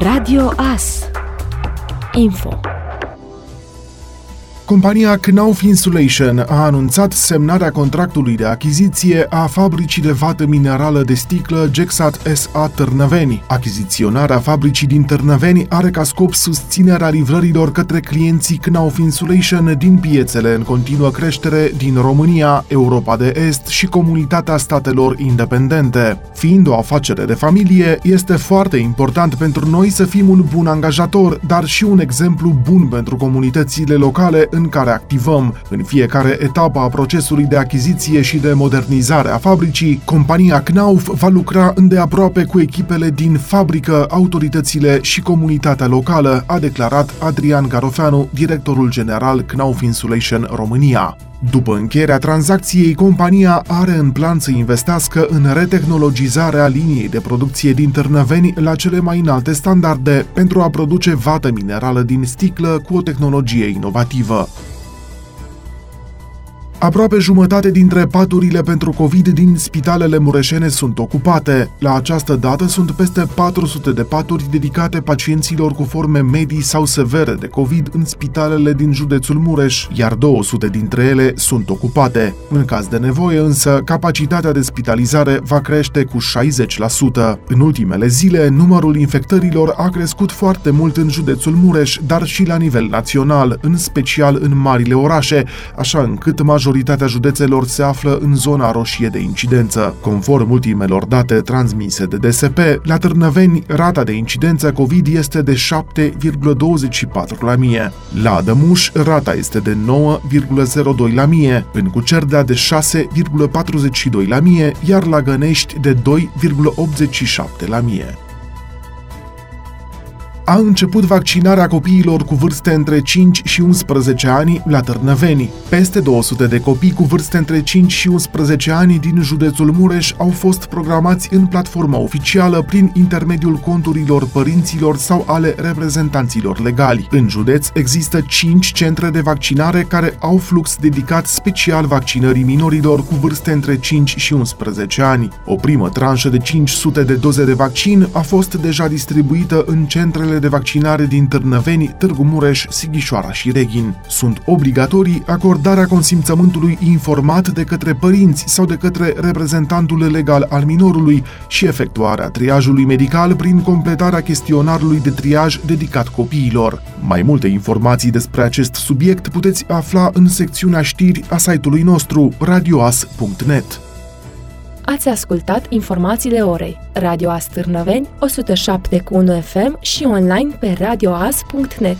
Radio AS Info Compania Knauf Insulation a anunțat semnarea contractului de achiziție a fabricii de vată minerală de sticlă Gexat SA Târnăveni. Achiziționarea fabricii din Târnăveni are ca scop susținerea livrărilor către clienții Knauf Insulation din piețele în continuă creștere din România, Europa de Est și comunitatea statelor independente. Fiind o afacere de familie, este foarte important pentru noi să fim un bun angajator, dar și un exemplu bun pentru comunitățile locale în care activăm. În fiecare etapă a procesului de achiziție și de modernizare a fabricii, compania Knauf va lucra îndeaproape cu echipele din fabrică, autoritățile și comunitatea locală, a declarat Adrian Garofeanu, directorul general Knauf Insulation România. După încheierea tranzacției, compania are în plan să investească în retehnologizarea liniei de producție din Târnăveni la cele mai înalte standarde pentru a produce vată minerală din sticlă cu o tehnologie inovativă. Aproape jumătate dintre paturile pentru COVID din spitalele mureșene sunt ocupate. La această dată sunt peste 400 de paturi dedicate pacienților cu forme medii sau severe de COVID în spitalele din județul Mureș, iar 200 dintre ele sunt ocupate. În caz de nevoie însă, capacitatea de spitalizare va crește cu 60%. În ultimele zile, numărul infectărilor a crescut foarte mult în județul Mureș, dar și la nivel național, în special în marile orașe, așa încât majoritatea majoritatea județelor se află în zona roșie de incidență. Conform ultimelor date transmise de DSP, la Târnăveni rata de incidență COVID este de 7,24 la mie. La Adămuș rata este de 9,02 la mie, în Cucerdea de 6,42 la mie, iar la Gănești de 2,87 la mie a început vaccinarea copiilor cu vârste între 5 și 11 ani la Târnăveni. Peste 200 de copii cu vârste între 5 și 11 ani din județul Mureș au fost programați în platforma oficială prin intermediul conturilor părinților sau ale reprezentanților legali. În județ există 5 centre de vaccinare care au flux dedicat special vaccinării minorilor cu vârste între 5 și 11 ani. O primă tranșă de 500 de doze de vaccin a fost deja distribuită în centrele de vaccinare din Târnăveni, Târgu Mureș, Sighișoara și Reghin. Sunt obligatorii acordarea consimțământului informat de către părinți sau de către reprezentantul legal al minorului și efectuarea triajului medical prin completarea chestionarului de triaj dedicat copiilor. Mai multe informații despre acest subiect puteți afla în secțiunea știri a site-ului nostru radioas.net. Ați ascultat informațiile orei. Radio Astârnăveni, 107 cu 1 FM și online pe radioas.net.